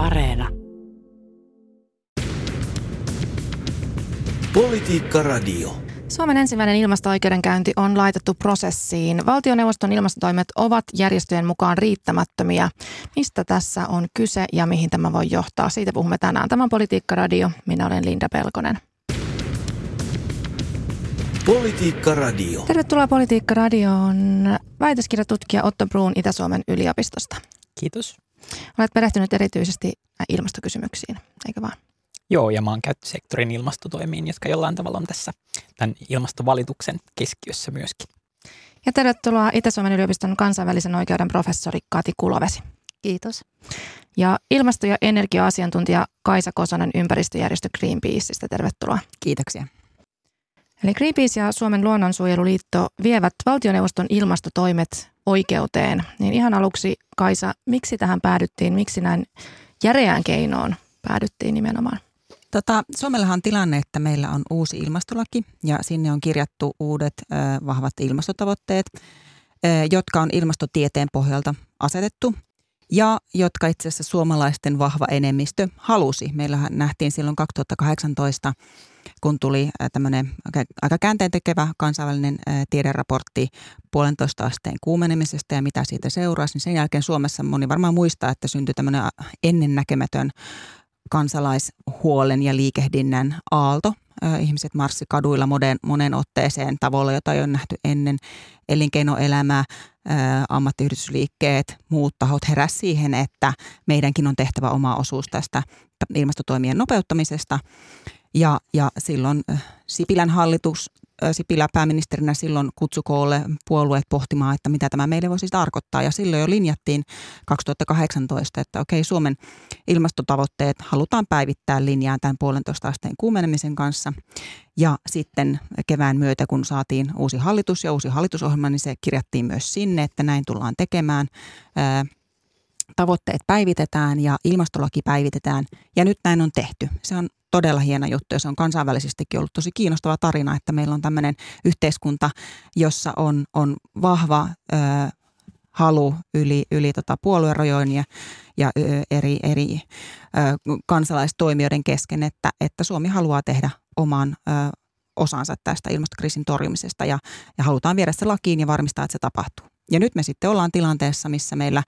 Areena. Politiikka Radio. Suomen ensimmäinen ilmasto-oikeudenkäynti on laitettu prosessiin. Valtioneuvoston ilmastotoimet ovat järjestöjen mukaan riittämättömiä. Mistä tässä on kyse ja mihin tämä voi johtaa? Siitä puhumme tänään. Tämä on Politiikka Radio. Minä olen Linda Pelkonen. Politiikka Radio. Tervetuloa Politiikka Radioon väitöskirjatutkija Otto Bruun Itä-Suomen yliopistosta. Kiitos. Olet perehtynyt erityisesti ilmastokysymyksiin, eikö vaan? Joo, ja maankäyttösektorin ilmastotoimiin, jotka jollain tavalla on tässä tämän ilmastovalituksen keskiössä myöskin. Ja tervetuloa Itä-Suomen yliopiston kansainvälisen oikeuden professori Kati Kulovesi. Kiitos. Ja ilmasto- ja energia-asiantuntija Kaisa Kosonen ympäristöjärjestö Greenpeaceista. Tervetuloa. Kiitoksia. Eli Greenpeace ja Suomen luonnonsuojeluliitto vievät valtioneuvoston ilmastotoimet oikeuteen. Niin ihan aluksi Kaisa, miksi tähän päädyttiin? Miksi näin järeään keinoon päädyttiin nimenomaan? Tota, Suomellahan on tilanne, että meillä on uusi ilmastolaki ja sinne on kirjattu uudet ö, vahvat ilmastotavoitteet, ö, jotka on ilmastotieteen pohjalta asetettu ja jotka itse asiassa suomalaisten vahva enemmistö halusi. Meillähän nähtiin silloin 2018, kun tuli tämmöinen aika käänteen tekevä kansainvälinen tiederaportti puolentoista asteen kuumenemisesta ja mitä siitä seurasi, niin sen jälkeen Suomessa moni varmaan muistaa, että syntyi tämmöinen ennennäkemätön kansalaishuolen ja liikehdinnän aalto. Ihmiset marssi kaduilla monen, monen otteeseen tavalla, jota ei ole nähty ennen. Elinkeinoelämä, ammattiyhdistysliikkeet, muut tahot heräsivät siihen, että meidänkin on tehtävä oma osuus tästä ilmastotoimien nopeuttamisesta. Ja, ja silloin Sipilän hallitus Sipilä pääministerinä silloin kutsukoolle puolueet pohtimaan, että mitä tämä meille voisi tarkoittaa. Ja silloin jo linjattiin 2018, että okei, Suomen ilmastotavoitteet halutaan päivittää linjaan tämän puolentoista asteen kuumenemisen kanssa. Ja sitten kevään myötä, kun saatiin uusi hallitus ja uusi hallitusohjelma, niin se kirjattiin myös sinne, että näin tullaan tekemään tavoitteet päivitetään ja ilmastolaki päivitetään ja nyt näin on tehty. Se on todella hieno juttu ja se on kansainvälisestikin ollut tosi kiinnostava tarina, että meillä on tämmöinen yhteiskunta, jossa on, on vahva ö, halu yli, yli tota puoluerojojen ja, ja ö, eri, eri ö, kansalaistoimijoiden kesken, että, että Suomi haluaa tehdä oman ö, osansa tästä ilmastokriisin torjumisesta ja, ja halutaan viedä se lakiin ja varmistaa, että se tapahtuu. Ja nyt me sitten ollaan tilanteessa, missä meillä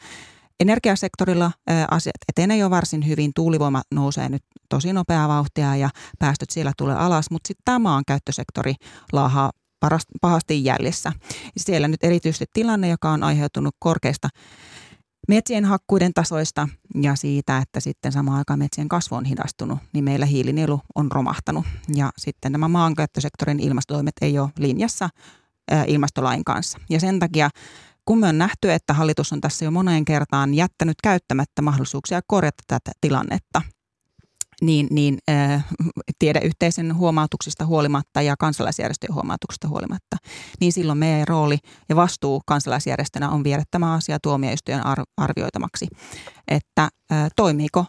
Energiasektorilla asiat etenee jo varsin hyvin. Tuulivoima nousee nyt tosi nopeaa vauhtia ja päästöt siellä tulee alas, mutta sitten tämä maankäyttösektori laahaa pahasti jäljessä. Siellä nyt erityisesti tilanne, joka on aiheutunut korkeista metsien hakkuiden tasoista ja siitä, että sitten samaan aikaan metsien kasvu on hidastunut, niin meillä hiilinielu on romahtanut. Ja sitten nämä maankäyttösektorin ilmastotoimet ei ole linjassa ilmastolain kanssa. Ja sen takia kun me on nähty, että hallitus on tässä jo moneen kertaan jättänyt käyttämättä mahdollisuuksia korjata tätä tilannetta, niin, niin äh, tiedeyhteisön huomautuksista huolimatta ja kansalaisjärjestöjen huomautuksista huolimatta, niin silloin meidän rooli ja vastuu kansalaisjärjestönä on viedä tämä asia tuomioistuimen arvioitamaksi, että toimiiko,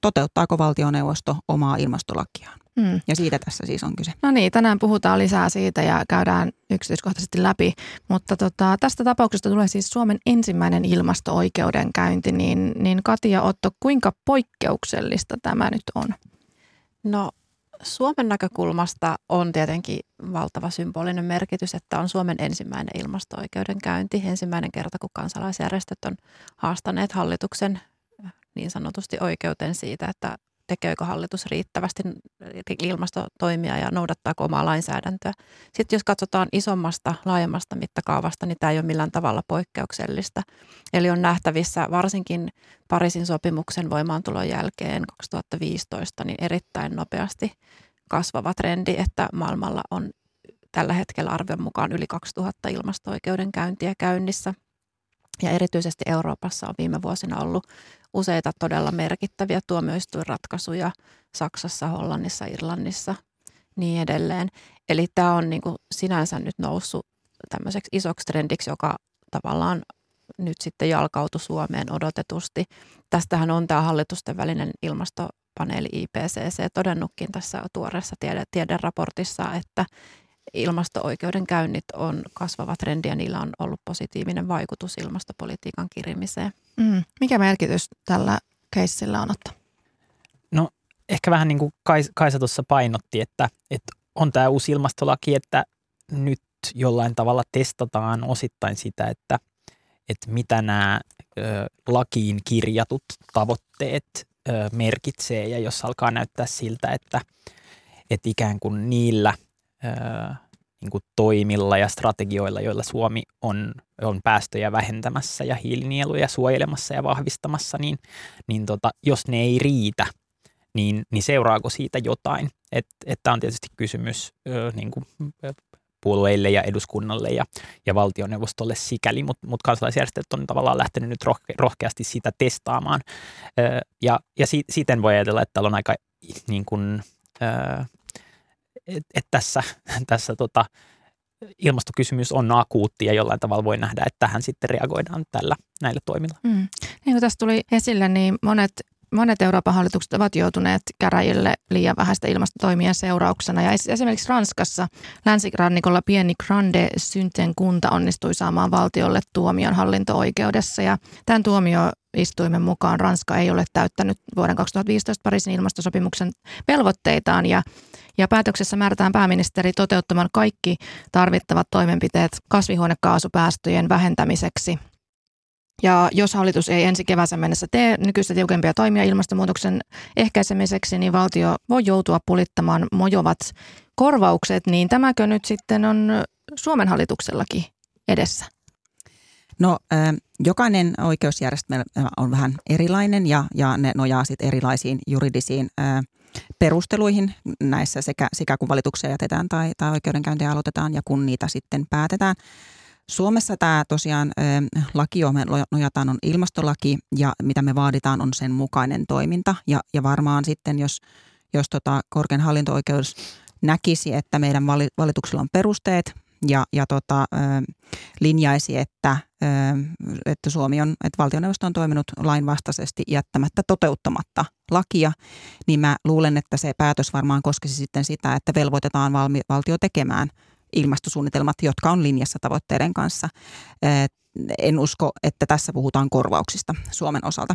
toteuttaako valtioneuvosto omaa ilmastolakiaan. Mm. Ja siitä tässä siis on kyse. No niin, tänään puhutaan lisää siitä ja käydään yksityiskohtaisesti läpi. Mutta tota, tästä tapauksesta tulee siis Suomen ensimmäinen ilmasto-oikeudenkäynti. Niin, niin Katia Otto, kuinka poikkeuksellista tämä nyt on? No Suomen näkökulmasta on tietenkin valtava symbolinen merkitys, että on Suomen ensimmäinen ilmasto-oikeudenkäynti. Ensimmäinen kerta, kun kansalaisjärjestöt on haastaneet hallituksen niin sanotusti oikeuteen siitä, että tekeekö hallitus riittävästi ilmastotoimia ja noudattaako omaa lainsäädäntöä. Sitten jos katsotaan isommasta, laajemmasta mittakaavasta, niin tämä ei ole millään tavalla poikkeuksellista. Eli on nähtävissä varsinkin Pariisin sopimuksen voimaantulon jälkeen 2015 niin erittäin nopeasti kasvava trendi, että maailmalla on tällä hetkellä arvion mukaan yli 2000 ilmasto-oikeudenkäyntiä käynnissä. Ja erityisesti Euroopassa on viime vuosina ollut useita todella merkittäviä tuomioistuinratkaisuja Saksassa, Hollannissa, Irlannissa, niin edelleen. Eli tämä on niin kuin sinänsä nyt noussut tämmöiseksi isoksi trendiksi, joka tavallaan nyt sitten jalkautui Suomeen odotetusti. Tästähän on tämä hallitusten välinen ilmastopaneeli IPCC todennutkin tässä tuoreessa tiede, tiederaportissa, että ilmasto-oikeudenkäynnit on kasvava trendi ja niillä on ollut positiivinen vaikutus ilmastopolitiikan kirimiseen. Mm. Mikä merkitys tällä keissillä on ottaa? No ehkä vähän niin kuin Kaisa tuossa painotti, että, että on tämä uusi ilmastolaki, että nyt jollain tavalla testataan osittain sitä, että, että mitä nämä ö, lakiin kirjatut tavoitteet ö, merkitsee ja jos alkaa näyttää siltä, että, että ikään kuin niillä ö, niin kuin toimilla ja strategioilla, joilla Suomi on, on päästöjä vähentämässä ja hiilinieluja suojelemassa ja vahvistamassa, niin, niin tota, jos ne ei riitä, niin, niin seuraako siitä jotain? Että et on tietysti kysymys ö, niin kuin puolueille ja eduskunnalle ja, ja valtioneuvostolle sikäli, mutta mut kansalaisjärjestöt on tavallaan lähtenyt nyt rohke, rohkeasti sitä testaamaan. Ö, ja ja si, siten voi ajatella, että täällä on aika niin kuin, ö, että et tässä, tässä tota, ilmastokysymys on akuutti ja jollain tavalla voi nähdä, että tähän sitten reagoidaan tällä näillä toimilla. Mm. Niin kuin tässä tuli esille, niin monet monet Euroopan hallitukset ovat joutuneet käräjille liian vähäistä ilmastotoimien seurauksena. Ja esimerkiksi Ranskassa länsirannikolla pieni Grande Synten kunta onnistui saamaan valtiolle tuomion hallinto-oikeudessa. Ja tämän tuomioistuimen mukaan Ranska ei ole täyttänyt vuoden 2015 Pariisin ilmastosopimuksen velvoitteitaan. Ja ja päätöksessä määrätään pääministeri toteuttamaan kaikki tarvittavat toimenpiteet kasvihuonekaasupäästöjen vähentämiseksi ja jos hallitus ei ensi kevääseen mennessä tee nykyistä tiukempia toimia ilmastonmuutoksen ehkäisemiseksi, niin valtio voi joutua pulittamaan mojovat korvaukset. Niin tämäkö nyt sitten on Suomen hallituksellakin edessä? No jokainen oikeusjärjestelmä on vähän erilainen ja, ja ne nojaa sitten erilaisiin juridisiin perusteluihin näissä sekä, sekä kun valituksia jätetään tai, tai oikeudenkäyntiä aloitetaan ja kun niitä sitten päätetään. Suomessa tämä tosiaan laki, johon me nojataan, on ilmastolaki ja mitä me vaaditaan on sen mukainen toiminta. Ja, ja varmaan sitten, jos, jos tota korkein hallinto-oikeus näkisi, että meidän valituksella on perusteet ja, ja tota, linjaisi, että, että Suomi on, että valtioneuvosto on toiminut lainvastaisesti jättämättä toteuttamatta lakia, niin mä luulen, että se päätös varmaan koskisi sitten sitä, että velvoitetaan valmi, valtio tekemään – ilmastosuunnitelmat, jotka on linjassa tavoitteiden kanssa. En usko, että tässä puhutaan korvauksista Suomen osalta.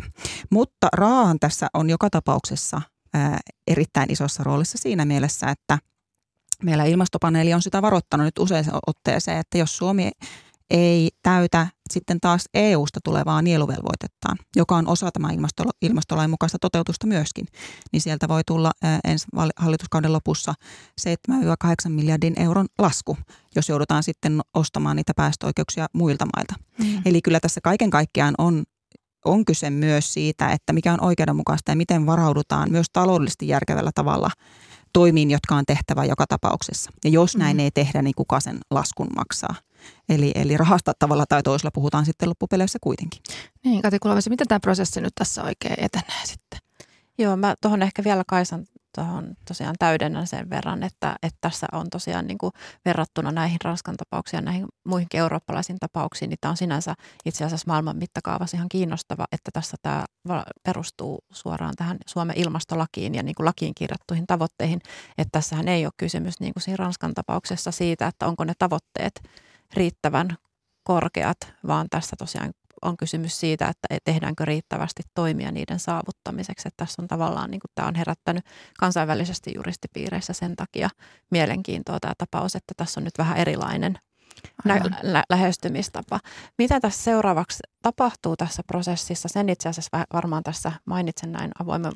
Mutta raahan tässä on joka tapauksessa erittäin isossa roolissa siinä mielessä, että meillä ilmastopaneeli on sitä varoittanut nyt usein otteeseen, että jos Suomi ei täytä sitten taas EU-sta tulevaa nieluvelvoitettaan, joka on osa tämä ilmastolain mukaista toteutusta myöskin, niin sieltä voi tulla ensi hallituskauden lopussa 7-8 miljardin euron lasku, jos joudutaan sitten ostamaan niitä päästöoikeuksia muilta mailta. Mm. Eli kyllä tässä kaiken kaikkiaan on on kyse myös siitä, että mikä on oikeudenmukaista ja miten varaudutaan myös taloudellisesti järkevällä tavalla toimiin, jotka on tehtävä joka tapauksessa. Ja jos näin mm. ei tehdä, niin kuka sen laskun maksaa? Eli, eli rahasta tavalla tai toisella puhutaan sitten loppupeleissä kuitenkin. Niin, Kati Kulovesi, miten tämä prosessi nyt tässä oikein etenee sitten? Joo, mä tuohon ehkä vielä Kaisan tuohon tosiaan täydennän sen verran, että, että tässä on tosiaan niin kuin verrattuna näihin Ranskan tapauksiin ja näihin muihinkin eurooppalaisiin tapauksiin, niin tämä on sinänsä itse asiassa maailman mittakaavassa ihan kiinnostava, että tässä tämä perustuu suoraan tähän Suomen ilmastolakiin ja niin kuin lakiin kirjattuihin tavoitteihin, että tässähän ei ole kysymys niin kuin siinä Ranskan tapauksessa siitä, että onko ne tavoitteet riittävän korkeat, vaan tässä tosiaan on kysymys siitä, että tehdäänkö riittävästi toimia niiden saavuttamiseksi. Että tässä on tavallaan, niin kuin tämä on herättänyt kansainvälisesti juristipiireissä sen takia mielenkiintoa tämä tapaus, että tässä on nyt vähän erilainen lä- lä- lähestymistapa. Mitä tässä seuraavaksi tapahtuu tässä prosessissa? Sen itse asiassa varmaan tässä mainitsen näin avoimen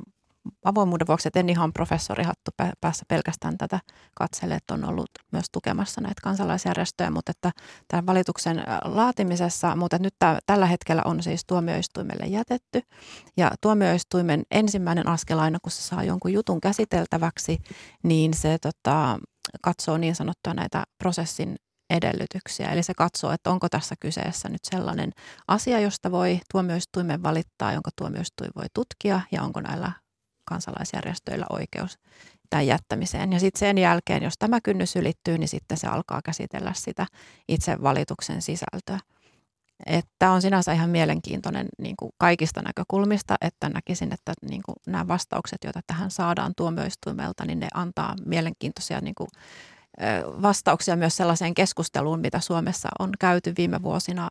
avoimuuden vuoksi, että en ihan professorihattu päässä pelkästään tätä katselle, että on ollut myös tukemassa näitä kansalaisjärjestöjä, mutta että tämän valituksen laatimisessa, mutta nyt tämä, tällä hetkellä on siis tuomioistuimelle jätetty ja tuomioistuimen ensimmäinen askel aina, kun se saa jonkun jutun käsiteltäväksi, niin se tota, katsoo niin sanottua näitä prosessin edellytyksiä. Eli se katsoo, että onko tässä kyseessä nyt sellainen asia, josta voi tuomioistuimen valittaa, jonka tuomioistuin voi tutkia ja onko näillä kansalaisjärjestöillä oikeus tämän jättämiseen. Ja sitten sen jälkeen, jos tämä kynnys ylittyy, niin sitten se alkaa käsitellä sitä itse valituksen sisältöä. Tämä on sinänsä ihan mielenkiintoinen niin kuin kaikista näkökulmista, että näkisin, että niin kuin nämä vastaukset, joita tähän saadaan tuomioistuimelta, niin ne antaa mielenkiintoisia niin kuin, vastauksia myös sellaiseen keskusteluun, mitä Suomessa on käyty viime vuosina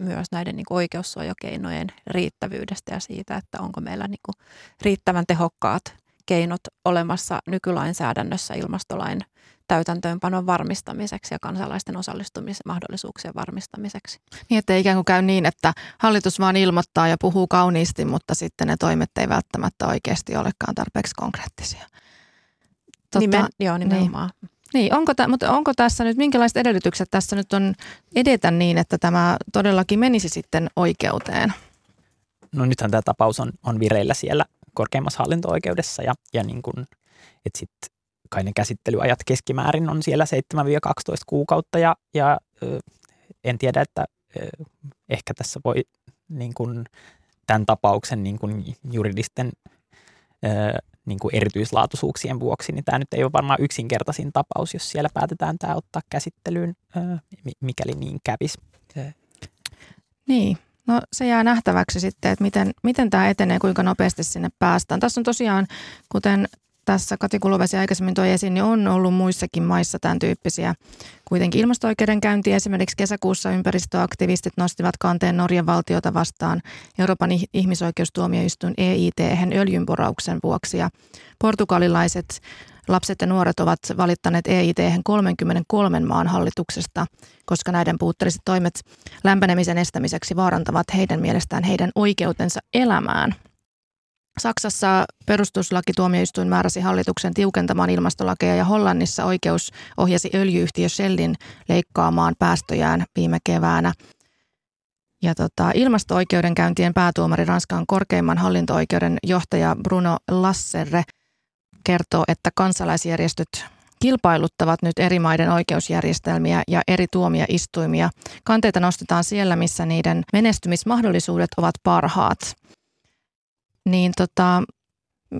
myös näiden niin kuin oikeussuojakeinojen riittävyydestä ja siitä, että onko meillä niin kuin riittävän tehokkaat keinot olemassa nykylainsäädännössä ilmastolain täytäntöönpanon varmistamiseksi ja kansalaisten osallistumismahdollisuuksien varmistamiseksi. Niin, että ikään kuin käy niin, että hallitus vaan ilmoittaa ja puhuu kauniisti, mutta sitten ne toimet ei välttämättä oikeasti olekaan tarpeeksi konkreettisia. Totta, Nimen, joo, nimenomaan. Niin. Niin, onko, tä, mutta onko tässä nyt, minkälaiset edellytykset tässä nyt on edetä niin, että tämä todellakin menisi sitten oikeuteen? No nythän tämä tapaus on, on vireillä siellä korkeimmassa hallinto-oikeudessa ja, ja niin kuin, että sitten kai ne käsittelyajat keskimäärin on siellä 7-12 kuukautta ja, ja en tiedä, että ehkä tässä voi niin kuin, tämän tapauksen niin kuin juridisten niin kuin erityislaatuisuuksien vuoksi, niin tämä nyt ei ole varmaan yksinkertaisin tapaus, jos siellä päätetään tämä ottaa käsittelyyn, mikäli niin kävisi. Niin, no se jää nähtäväksi sitten, että miten, miten tämä etenee, kuinka nopeasti sinne päästään. Tässä on tosiaan, kuten tässä Kati Kulovesi aikaisemmin toi esiin, niin on ollut muissakin maissa tämän tyyppisiä kuitenkin ilmasto-oikeudenkäyntiä. Esimerkiksi kesäkuussa ympäristöaktivistit nostivat kanteen Norjan valtiota vastaan Euroopan ihmisoikeustuomioistuin EIT öljynporauksen vuoksi. Ja portugalilaiset lapset ja nuoret ovat valittaneet EIT 33 maan hallituksesta, koska näiden puutteelliset toimet lämpenemisen estämiseksi vaarantavat heidän mielestään heidän oikeutensa elämään – Saksassa perustuslakituomioistuin määräsi hallituksen tiukentamaan ilmastolakeja ja Hollannissa oikeus ohjasi öljyyhtiö Shellin leikkaamaan päästöjään viime keväänä. Ja tota, ilmasto-oikeudenkäyntien päätuomari Ranskan korkeimman hallinto-oikeuden johtaja Bruno Lasserre kertoo, että kansalaisjärjestöt kilpailuttavat nyt eri maiden oikeusjärjestelmiä ja eri tuomioistuimia. Kanteita nostetaan siellä, missä niiden menestymismahdollisuudet ovat parhaat – niin tota,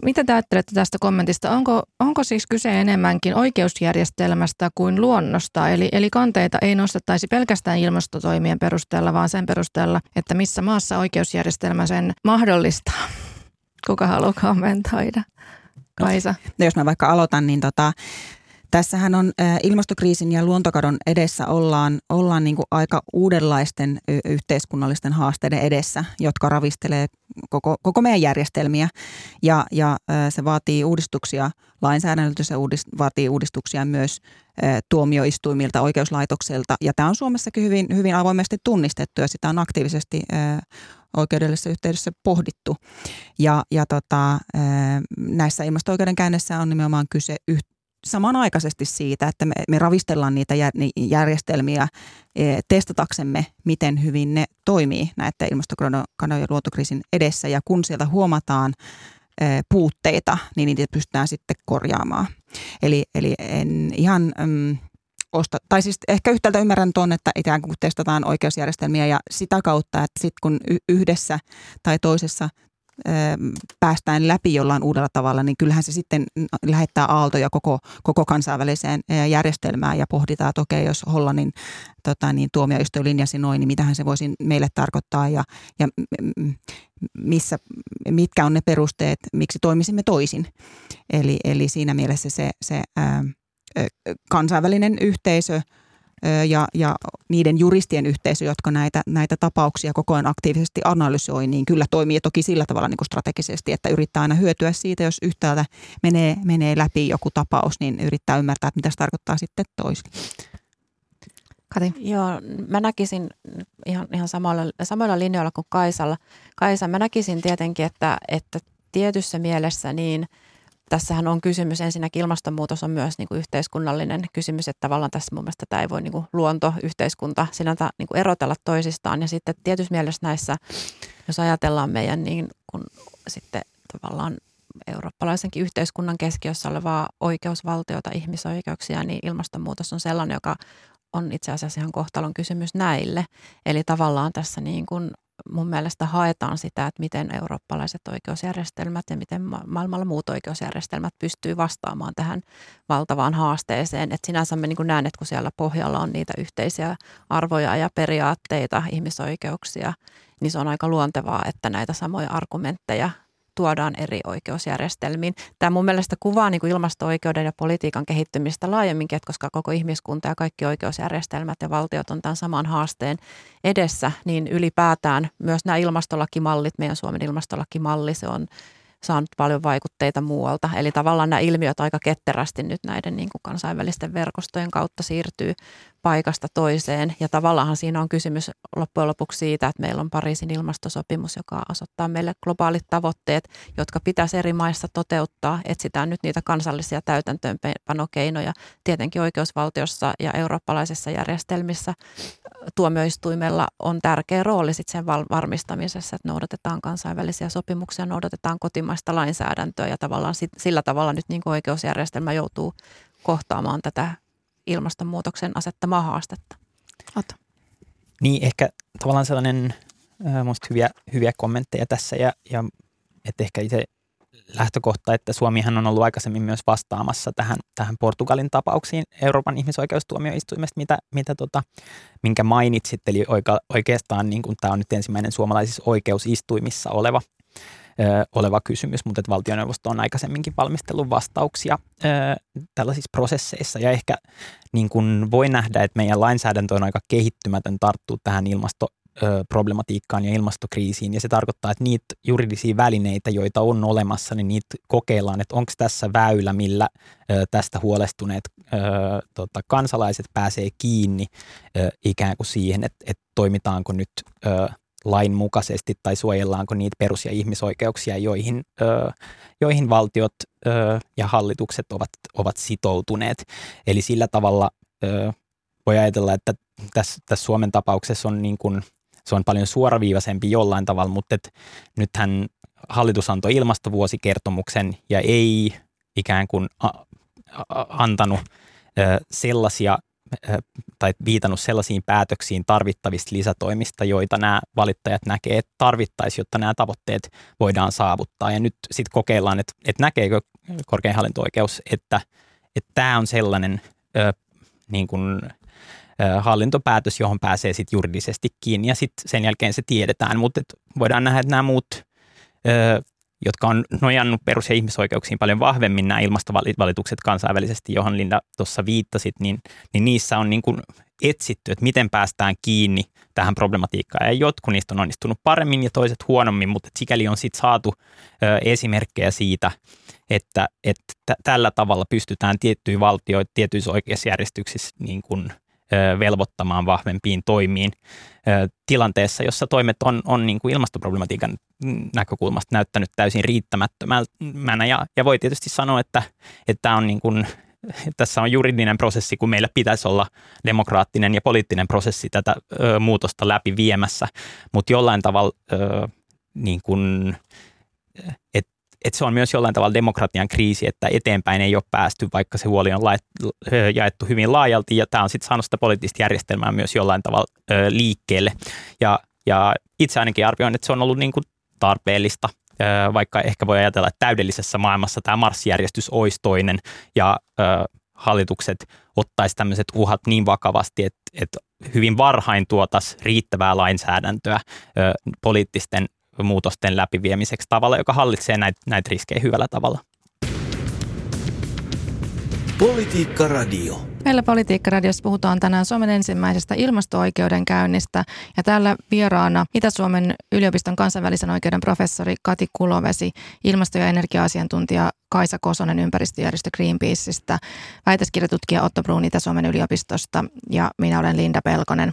mitä te ajattelette tästä kommentista? Onko, onko siis kyse enemmänkin oikeusjärjestelmästä kuin luonnosta? Eli, eli kanteita ei nostettaisi pelkästään ilmastotoimien perusteella, vaan sen perusteella, että missä maassa oikeusjärjestelmä sen mahdollistaa. Kuka haluaa kommentoida? Kaisa. No, jos mä vaikka aloitan, niin tota, Tässähän on ilmastokriisin ja luontokadon edessä ollaan, ollaan niin kuin aika uudenlaisten yhteiskunnallisten haasteiden edessä, jotka ravistelee koko, koko meidän järjestelmiä. Ja, ja se vaatii uudistuksia lainsäädännöltä, se uudist, vaatii uudistuksia myös tuomioistuimilta, oikeuslaitokselta. Ja tämä on Suomessakin hyvin, hyvin avoimesti tunnistettu ja sitä on aktiivisesti oikeudellisessa yhteydessä pohdittu. Ja, ja tota, näissä ilmasto-oikeudenkäynnissä on nimenomaan kyse samanaikaisesti siitä, että me, me ravistellaan niitä järjestelmiä e, testataksemme, miten hyvin ne toimii näiden ilmastokadon ja luontokriisin edessä. Ja kun sieltä huomataan e, puutteita, niin niitä pystytään sitten korjaamaan. Eli, eli en ihan... Mm, osta, tai siis ehkä yhtäältä ymmärrän tuon, että ikään kuin testataan oikeusjärjestelmiä ja sitä kautta, että sitten kun yhdessä tai toisessa päästään läpi jollain uudella tavalla, niin kyllähän se sitten lähettää aaltoja koko, koko kansainväliseen järjestelmään ja pohditaan, että okei, jos Hollannin tota, niin, tuomioistuin linjasi noin, niin mitähän se voisi meille tarkoittaa ja, ja missä, mitkä on ne perusteet, miksi toimisimme toisin. Eli, eli siinä mielessä se, se ää, kansainvälinen yhteisö – ja, ja niiden juristien yhteisö, jotka näitä, näitä tapauksia koko ajan aktiivisesti analysoi, niin kyllä toimii toki sillä tavalla niin kuin strategisesti, että yrittää aina hyötyä siitä, jos yhtäältä menee, menee läpi joku tapaus, niin yrittää ymmärtää, että mitä se tarkoittaa sitten toisille. Kati. Joo, mä näkisin ihan, ihan samalla, samalla linjoilla kuin Kaisalla. Kaisa, mä näkisin tietenkin, että, että tietyssä mielessä niin – tässähän on kysymys, ensinnäkin ilmastonmuutos on myös niin kuin yhteiskunnallinen kysymys, että tavallaan tässä mun mielestä tämä ei voi niin kuin luonto, yhteiskunta sinänsä niin kuin erotella toisistaan. Ja sitten tietysti mielessä näissä, jos ajatellaan meidän niin kuin sitten tavallaan eurooppalaisenkin yhteiskunnan keskiössä olevaa oikeusvaltiota, ihmisoikeuksia, niin ilmastonmuutos on sellainen, joka on itse asiassa ihan kohtalon kysymys näille. Eli tavallaan tässä niin kuin mun mielestä haetaan sitä, että miten eurooppalaiset oikeusjärjestelmät ja miten maailmalla muut oikeusjärjestelmät pystyy vastaamaan tähän valtavaan haasteeseen. Et sinänsä mä niin näen, että kun siellä pohjalla on niitä yhteisiä arvoja ja periaatteita, ihmisoikeuksia, niin se on aika luontevaa, että näitä samoja argumentteja tuodaan eri oikeusjärjestelmiin. Tämä mun mielestä kuvaa niin kuin ilmasto-oikeuden ja politiikan kehittymistä laajemminkin, että koska koko ihmiskunta ja kaikki oikeusjärjestelmät ja valtiot on tämän saman haasteen edessä, niin ylipäätään myös nämä ilmastolakimallit, meidän Suomen ilmastolakimalli, se on saanut paljon vaikutteita muualta. Eli tavallaan nämä ilmiöt aika ketterästi nyt näiden niin kuin kansainvälisten verkostojen kautta siirtyy paikasta toiseen. Ja tavallaan siinä on kysymys loppujen lopuksi siitä, että meillä on Pariisin ilmastosopimus, joka asettaa meille globaalit tavoitteet, jotka pitäisi eri maissa toteuttaa. Etsitään nyt niitä kansallisia täytäntöönpanokeinoja. Tietenkin oikeusvaltiossa ja eurooppalaisissa järjestelmissä tuomioistuimella on tärkeä rooli sit sen varmistamisessa, että noudatetaan kansainvälisiä sopimuksia, noudatetaan kotimaista lainsäädäntöä ja tavallaan sillä tavalla nyt niin oikeusjärjestelmä joutuu kohtaamaan tätä ilmastonmuutoksen asettamaa haastetta. Otto. Niin, ehkä tavallaan sellainen äh, musta hyviä, hyviä kommentteja tässä ja, ja että ehkä itse lähtökohta, että Suomihan on ollut aikaisemmin myös vastaamassa tähän, tähän Portugalin tapauksiin Euroopan ihmisoikeustuomioistuimesta, mitä, mitä tota, minkä mainitsit, eli oika, oikeastaan niin kuin tämä on nyt ensimmäinen suomalaisissa oikeusistuimissa oleva oleva kysymys, mutta että valtioneuvosto on aikaisemminkin valmistellut vastauksia tällaisissa prosesseissa ja ehkä niin kuin voi nähdä, että meidän lainsäädäntö on aika kehittymätön tarttuu tähän ilmasto problematiikkaan ja ilmastokriisiin. Ja se tarkoittaa, että niitä juridisia välineitä, joita on olemassa, niin niitä kokeillaan, että onko tässä väylä, millä tästä huolestuneet tota, kansalaiset pääsee kiinni ikään kuin siihen, että, että toimitaanko nyt lain mukaisesti tai suojellaanko niitä perus- ja ihmisoikeuksia, joihin, ö, joihin valtiot ö, ja hallitukset ovat, ovat sitoutuneet. Eli sillä tavalla ö, voi ajatella, että tässä, tässä Suomen tapauksessa on niin kuin, se on paljon suoraviivaisempi jollain tavalla, mutta et nythän hallitus antoi ilmastovuosikertomuksen ja ei ikään kuin a, a, antanut ö, sellaisia tai viitannut sellaisiin päätöksiin tarvittavista lisätoimista, joita nämä valittajat näkee, että tarvittaisiin, jotta nämä tavoitteet voidaan saavuttaa. Ja nyt sitten kokeillaan, että, että näkeekö korkein hallinto-oikeus, että, että tämä on sellainen ö, niin kuin, ö, hallintopäätös, johon pääsee sitten juridisesti kiinni ja sitten sen jälkeen se tiedetään, mutta voidaan nähdä, että nämä muut ö, jotka on nojannut perus- ja ihmisoikeuksiin paljon vahvemmin nämä ilmastovalitukset kansainvälisesti, johon Linda tuossa viittasit, niin, niin niissä on niin kuin etsitty, että miten päästään kiinni tähän problematiikkaan. Ja jotkut niistä on onnistunut paremmin ja toiset huonommin, mutta sikäli on sitten saatu ö, esimerkkejä siitä, että, että t- tällä tavalla pystytään tiettyjä valtioita tietyissä oikeusjärjestyksissä niin kuin velvoittamaan vahvempiin toimiin tilanteessa, jossa toimet on, on niin kuin ilmastoproblematiikan näkökulmasta näyttänyt täysin riittämättömänä. Ja, ja voi tietysti sanoa, että, että on niin kuin, tässä on juridinen prosessi, kun meillä pitäisi olla demokraattinen ja poliittinen prosessi tätä ö, muutosta läpi viemässä, mutta jollain tavalla ö, niin kuin, et, että se on myös jollain tavalla demokratian kriisi, että eteenpäin ei ole päästy, vaikka se huoli on jaettu hyvin laajalti, ja tämä on sitten saanut sitä poliittista järjestelmää myös jollain tavalla liikkeelle. Ja, ja itse ainakin arvioin, että se on ollut niin kuin tarpeellista, vaikka ehkä voi ajatella, että täydellisessä maailmassa tämä marssijärjestys olisi toinen, ja hallitukset ottaisi tämmöiset uhat niin vakavasti, että, että hyvin varhain tuotaisiin riittävää lainsäädäntöä poliittisten muutosten läpiviemiseksi tavalla, joka hallitsee näitä, näitä riskejä hyvällä tavalla. Politiikka Radio. Meillä Politiikka-radiossa puhutaan tänään Suomen ensimmäisestä ilmasto-oikeudenkäynnistä ja täällä vieraana Itä-Suomen yliopiston kansainvälisen oikeuden professori Kati Kulovesi, ilmasto- ja energia-asiantuntija Kaisa Kosonen ympäristöjärjestö Greenpeaceista, väitöskirjatutkija Otto Bruun Itä-Suomen yliopistosta ja minä olen Linda Pelkonen.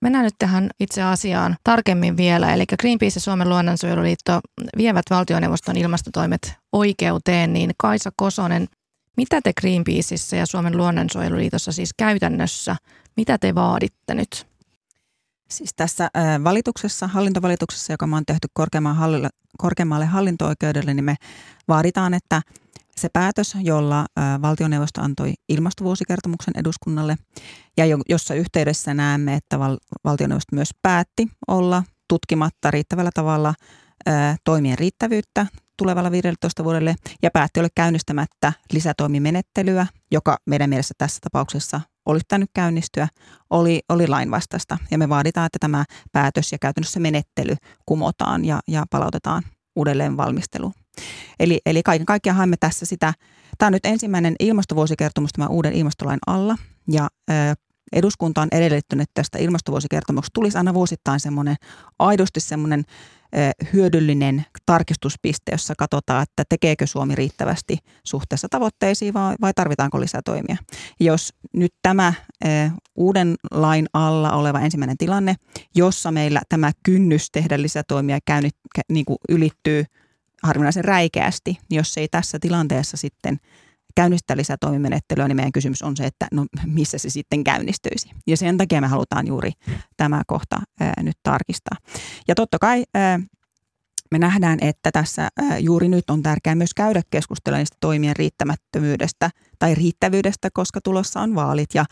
Mennään nyt tähän itse asiaan tarkemmin vielä. Eli Greenpeace ja Suomen luonnonsuojeluliitto vievät valtioneuvoston ilmastotoimet oikeuteen, niin Kaisa Kosonen, mitä te Greenpeaceissa ja Suomen luonnonsuojeluliitossa siis käytännössä, mitä te vaaditte nyt? Siis tässä valituksessa, hallintovalituksessa, joka on tehty korkeammalle hallinto-oikeudelle, niin me vaaditaan, että se päätös, jolla valtioneuvosto antoi ilmastovuosikertomuksen eduskunnalle ja jossa yhteydessä näemme, että val- valtioneuvosto myös päätti olla tutkimatta riittävällä tavalla toimien riittävyyttä tulevalle 15 vuodelle ja päätti olla käynnistämättä lisätoimimenettelyä, joka meidän mielestä tässä tapauksessa olisi pitänyt käynnistyä, oli, oli lainvastaista. Ja me vaaditaan, että tämä päätös ja käytännössä menettely kumotaan ja, ja palautetaan uudelleen valmisteluun. Eli, eli kaiken kaikkiaan haemme tässä sitä, tämä on nyt ensimmäinen ilmastovuosikertomus tämän uuden ilmastolain alla ja eduskunta on edellyttänyt, että tästä ilmastovuosikertomuksesta tulisi aina vuosittain semmoinen aidosti semmoinen hyödyllinen tarkistuspiste, jossa katsotaan, että tekeekö Suomi riittävästi suhteessa tavoitteisiin vai, vai tarvitaanko lisätoimia. Jos nyt tämä uuden lain alla oleva ensimmäinen tilanne, jossa meillä tämä kynnys tehdä lisätoimia käynyt, niin kuin ylittyy harvinaisen räikeästi, niin jos ei tässä tilanteessa sitten käynnistää lisätoimimenettelyä, niin meidän kysymys on se, että no missä se sitten käynnistyisi. Ja sen takia me halutaan juuri tämä kohta ää, nyt tarkistaa. Ja totta kai ää, me nähdään, että tässä ää, juuri nyt on tärkeää myös käydä keskustelua niistä toimien riittämättömyydestä tai riittävyydestä, koska tulossa on vaalit. Ja,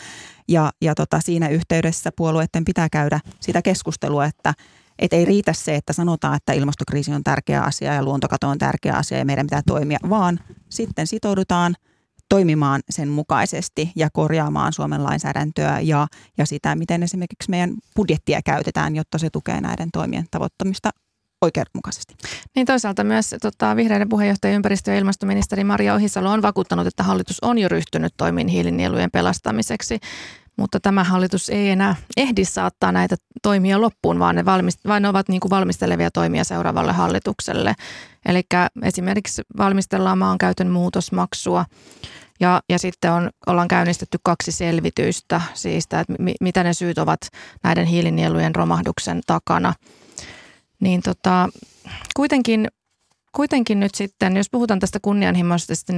ja, ja tota, siinä yhteydessä puolueiden pitää käydä sitä keskustelua, että et ei riitä se, että sanotaan, että ilmastokriisi on tärkeä asia ja luontokato on tärkeä asia ja meidän pitää toimia, vaan sitten sitoudutaan – toimimaan sen mukaisesti ja korjaamaan Suomen lainsäädäntöä ja, ja sitä, miten esimerkiksi meidän budjettia käytetään, jotta se tukee näiden toimien tavoittamista oikeudenmukaisesti. Niin toisaalta myös tota, vihreiden puheenjohtaja ympäristö- ja ilmastoministeri Maria Ohisalo on vakuuttanut, että hallitus on jo ryhtynyt toimiin hiilinielujen pelastamiseksi. Mutta tämä hallitus ei enää ehdi saattaa näitä toimia loppuun, vaan ne, valmist- vaan ne ovat niin kuin valmistelevia toimia seuraavalle hallitukselle. Eli esimerkiksi valmistellaan maankäytön muutosmaksua ja, ja sitten on, ollaan käynnistetty kaksi selvitystä siitä, että mi, mitä ne syyt ovat näiden hiilinielujen romahduksen takana. Niin tota, kuitenkin kuitenkin nyt sitten, jos puhutaan tästä kunnianhimoisuudesta,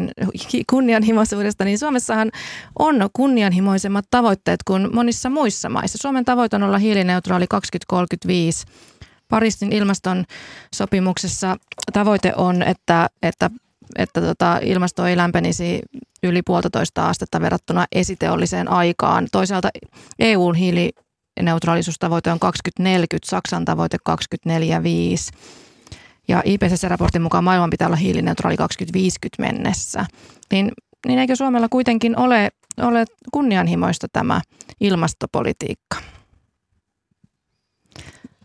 kunnianhimoisuudesta, niin Suomessahan on kunnianhimoisemmat tavoitteet kuin monissa muissa maissa. Suomen tavoite on olla hiilineutraali 2035. Pariisin ilmaston sopimuksessa tavoite on, että, että, että tota, ilmasto ei lämpenisi yli puolitoista astetta verrattuna esiteolliseen aikaan. Toisaalta EUn hiilineutraalisuustavoite on 2040, Saksan tavoite 2045. Ja IPCC-raportin mukaan maailman pitää olla hiilineutraali 2050 mennessä. Niin, niin eikö Suomella kuitenkin ole, ole kunnianhimoista tämä ilmastopolitiikka?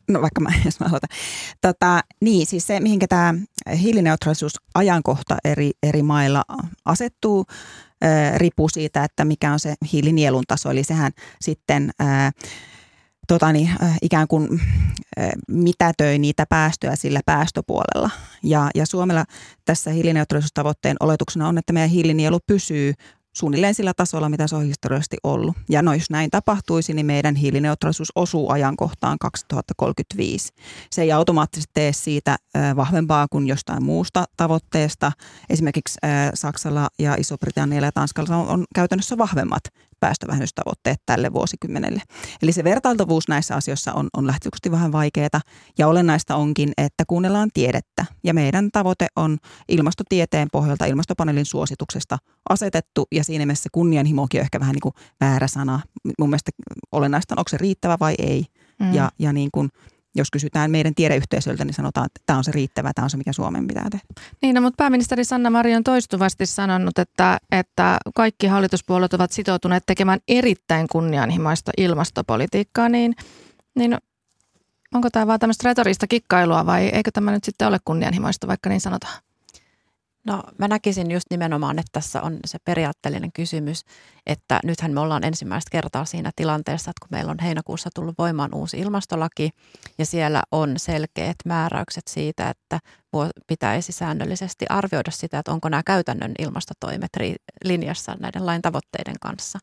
No vaikka mä, jos mä aloitan. Tota, niin, siis se, mihinkä tämä hiilineutraalisuusajankohta eri, eri mailla asettuu, riippuu siitä, että mikä on se hiilinielun taso. Eli sehän sitten ää, tota niin, ikään kuin mitätöi niitä päästöjä sillä päästöpuolella. Ja, ja Suomella tässä hiilineutraalisuustavoitteen oletuksena on, että meidän hiilinielu pysyy suunnilleen sillä tasolla, mitä se on historiallisesti ollut. Ja no jos näin tapahtuisi, niin meidän hiilineutraalisuus osuu ajankohtaan 2035. Se ei automaattisesti tee siitä vahvempaa kuin jostain muusta tavoitteesta. Esimerkiksi Saksalla ja Iso-Britannialla ja Tanskalla on, käytännössä vahvemmat päästövähennystavoitteet tälle vuosikymmenelle. Eli se vertailtavuus näissä asioissa on, on lähtökohtaisesti vähän vaikeaa ja olennaista onkin, että kuunnellaan tiedettä ja meidän tavoite on ilmastotieteen pohjalta ilmastopaneelin suosituksesta asetettu ja siinä mielessä kunnianhimokin on ehkä vähän niin kuin väärä sana. Mun mielestä olennaista on, onko se riittävä vai ei. Mm. Ja, ja niin kuin jos kysytään meidän tiedeyhteisöltä, niin sanotaan, että tämä on se riittävä, tämä on se, mikä Suomen pitää tehdä. Niin, no, mutta pääministeri Sanna Marin on toistuvasti sanonut, että, että kaikki hallituspuolet ovat sitoutuneet tekemään erittäin kunnianhimoista ilmastopolitiikkaa, niin, niin onko tämä vaan tämmöistä retorista kikkailua vai eikö tämä nyt sitten ole kunnianhimoista, vaikka niin sanotaan? No mä näkisin just nimenomaan, että tässä on se periaatteellinen kysymys, että nythän me ollaan ensimmäistä kertaa siinä tilanteessa, että kun meillä on heinäkuussa tullut voimaan uusi ilmastolaki ja siellä on selkeät määräykset siitä, että pitäisi säännöllisesti arvioida sitä, että onko nämä käytännön ilmastotoimet linjassa näiden lain tavoitteiden kanssa.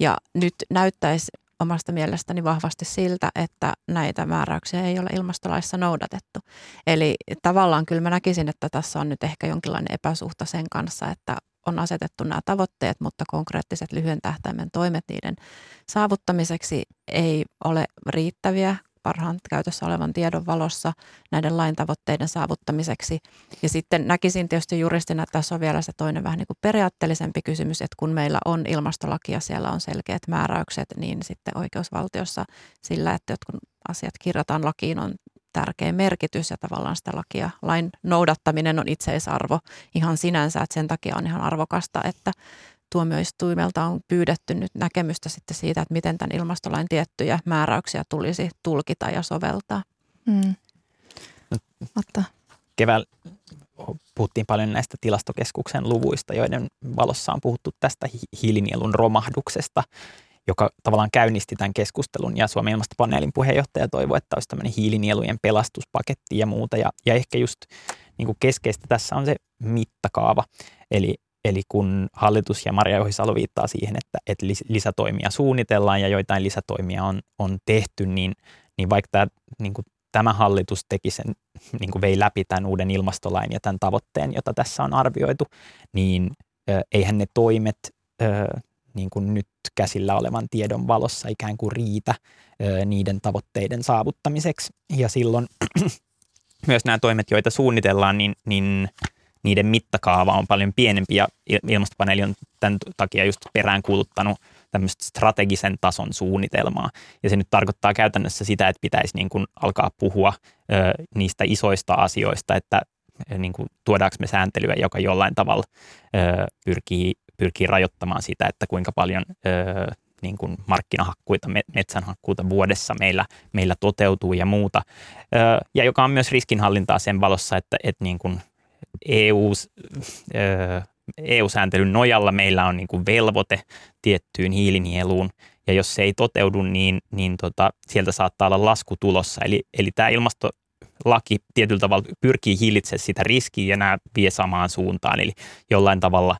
Ja nyt näyttäisi omasta mielestäni vahvasti siltä, että näitä määräyksiä ei ole ilmastolaissa noudatettu. Eli tavallaan kyllä mä näkisin, että tässä on nyt ehkä jonkinlainen epäsuhta sen kanssa, että on asetettu nämä tavoitteet, mutta konkreettiset lyhyen tähtäimen toimet niiden saavuttamiseksi ei ole riittäviä parhaan käytössä olevan tiedon valossa näiden lain tavoitteiden saavuttamiseksi. Ja sitten näkisin tietysti juristina, että tässä on vielä se toinen vähän niin kuin periaatteellisempi kysymys, että kun meillä on ilmastolaki ja siellä on selkeät määräykset, niin sitten oikeusvaltiossa sillä, että jotkut asiat kirjataan lakiin on tärkeä merkitys ja tavallaan sitä lakia, lain noudattaminen on itseisarvo ihan sinänsä, että sen takia on ihan arvokasta, että tuomioistuimelta on pyydetty nyt näkemystä sitten siitä, että miten tämän ilmastolain tiettyjä määräyksiä tulisi tulkita ja soveltaa. Mm. Otta. keväällä puhuttiin paljon näistä tilastokeskuksen luvuista, joiden valossa on puhuttu tästä hiilinielun romahduksesta, joka tavallaan käynnisti tämän keskustelun ja Suomen ilmastopaneelin puheenjohtaja toivoi, että olisi tämmöinen hiilinielujen pelastuspaketti ja muuta. Ja, ja ehkä just niin kuin keskeistä tässä on se mittakaava. Eli, eli kun hallitus ja Maria Ohisalo viittaa siihen, että, että lisätoimia suunnitellaan ja joitain lisätoimia on, on tehty, niin, niin vaikka tämä, niin kuin tämä hallitus teki sen, niin kuin vei läpi tämän uuden ilmastolain ja tämän tavoitteen, jota tässä on arvioitu, niin eihän ne toimet niin kuin nyt käsillä olevan tiedon valossa ikään kuin riitä niiden tavoitteiden saavuttamiseksi. Ja silloin myös nämä toimet, joita suunnitellaan, niin, niin niiden mittakaava on paljon pienempi ja ilmastopaneeli on tämän takia just peräänkuuluttanut tämmöistä strategisen tason suunnitelmaa. Ja se nyt tarkoittaa käytännössä sitä, että pitäisi niin kuin alkaa puhua ö, niistä isoista asioista, että niin kuin tuodaanko me sääntelyä, joka jollain tavalla ö, pyrkii, pyrkii rajoittamaan sitä, että kuinka paljon ö, niin kuin markkinahakkuita, metsänhakkuita vuodessa meillä, meillä toteutuu ja muuta. Ö, ja joka on myös riskinhallintaa sen valossa, että, että niin kuin EU, EU-sääntelyn nojalla meillä on niin kuin velvoite tiettyyn hiilinieluun, ja jos se ei toteudu, niin, niin tota, sieltä saattaa olla lasku tulossa. Eli, eli tämä ilmastolaki tietyllä tavalla pyrkii hillitsemään sitä riskiä ja nämä vie samaan suuntaan. Eli jollain tavalla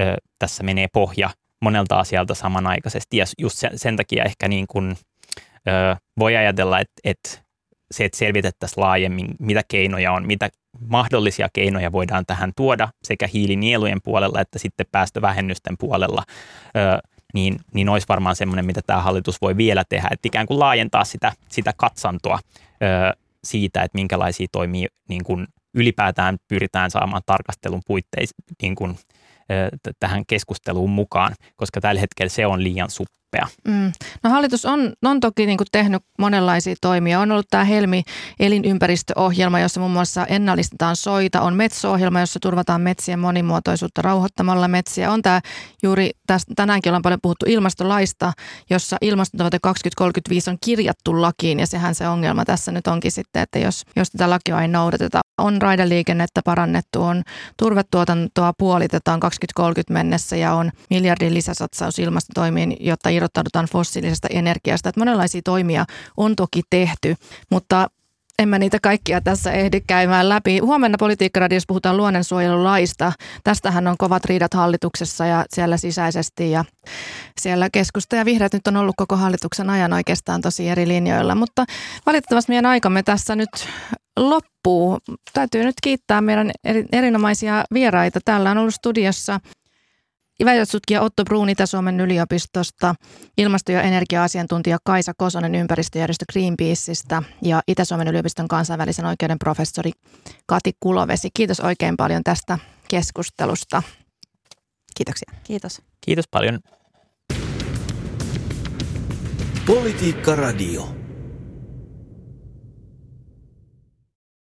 ö, tässä menee pohja monelta asialta samanaikaisesti. Ja just sen, sen takia ehkä niin kuin, ö, voi ajatella, että, että se, että selvitettäisiin laajemmin, mitä keinoja on, mitä mahdollisia keinoja voidaan tähän tuoda sekä hiilinielujen puolella että sitten päästövähennysten puolella, niin, niin olisi varmaan semmoinen, mitä tämä hallitus voi vielä tehdä, että ikään kuin laajentaa sitä, sitä katsantoa siitä, että minkälaisia toimia niin kuin ylipäätään pyritään saamaan tarkastelun puitteissa niin kuin, tähän keskusteluun mukaan, koska tällä hetkellä se on liian suppea. Mm. No hallitus on, on toki niin kuin tehnyt monenlaisia toimia. On ollut tämä Helmi elinympäristöohjelma, jossa muun muassa ennallistetaan soita. On Metso-ohjelma, jossa turvataan metsien monimuotoisuutta rauhoittamalla metsiä. On tämä juuri, tästä, tänäänkin ollaan paljon puhuttu ilmastolaista, jossa ilmastotavoite 2035 on kirjattu lakiin ja sehän se ongelma tässä nyt onkin sitten, että jos, jos tätä lakia ei noudateta. On raideliikennettä parannettu, on turvetuotantoa puolitetaan 2030 mennessä ja on miljardin lisäsatsaus ilmastotoimiin, jotta irrottaudutaan fossiilisesta energiasta. Että monenlaisia toimia on toki tehty, mutta en mä niitä kaikkia tässä ehdi käymään läpi. Huomenna Politiikkaradiossa puhutaan luonnonsuojelulaista. Tästähän on kovat riidat hallituksessa ja siellä sisäisesti ja siellä keskusta ja vihreät nyt on ollut koko hallituksen ajan oikeastaan tosi eri linjoilla. Mutta valitettavasti meidän aikamme tässä nyt loppuu. Täytyy nyt kiittää meidän erinomaisia vieraita. Täällä on ollut studiossa Väitöstutkija Otto Bruun Itä-Suomen yliopistosta, ilmasto- ja energia-asiantuntija Kaisa Kosonen ympäristöjärjestö Greenpeaceista ja Itä-Suomen yliopiston kansainvälisen oikeuden professori Kati Kulovesi. Kiitos oikein paljon tästä keskustelusta. Kiitoksia. Kiitos. Kiitos paljon. Politiikka Radio.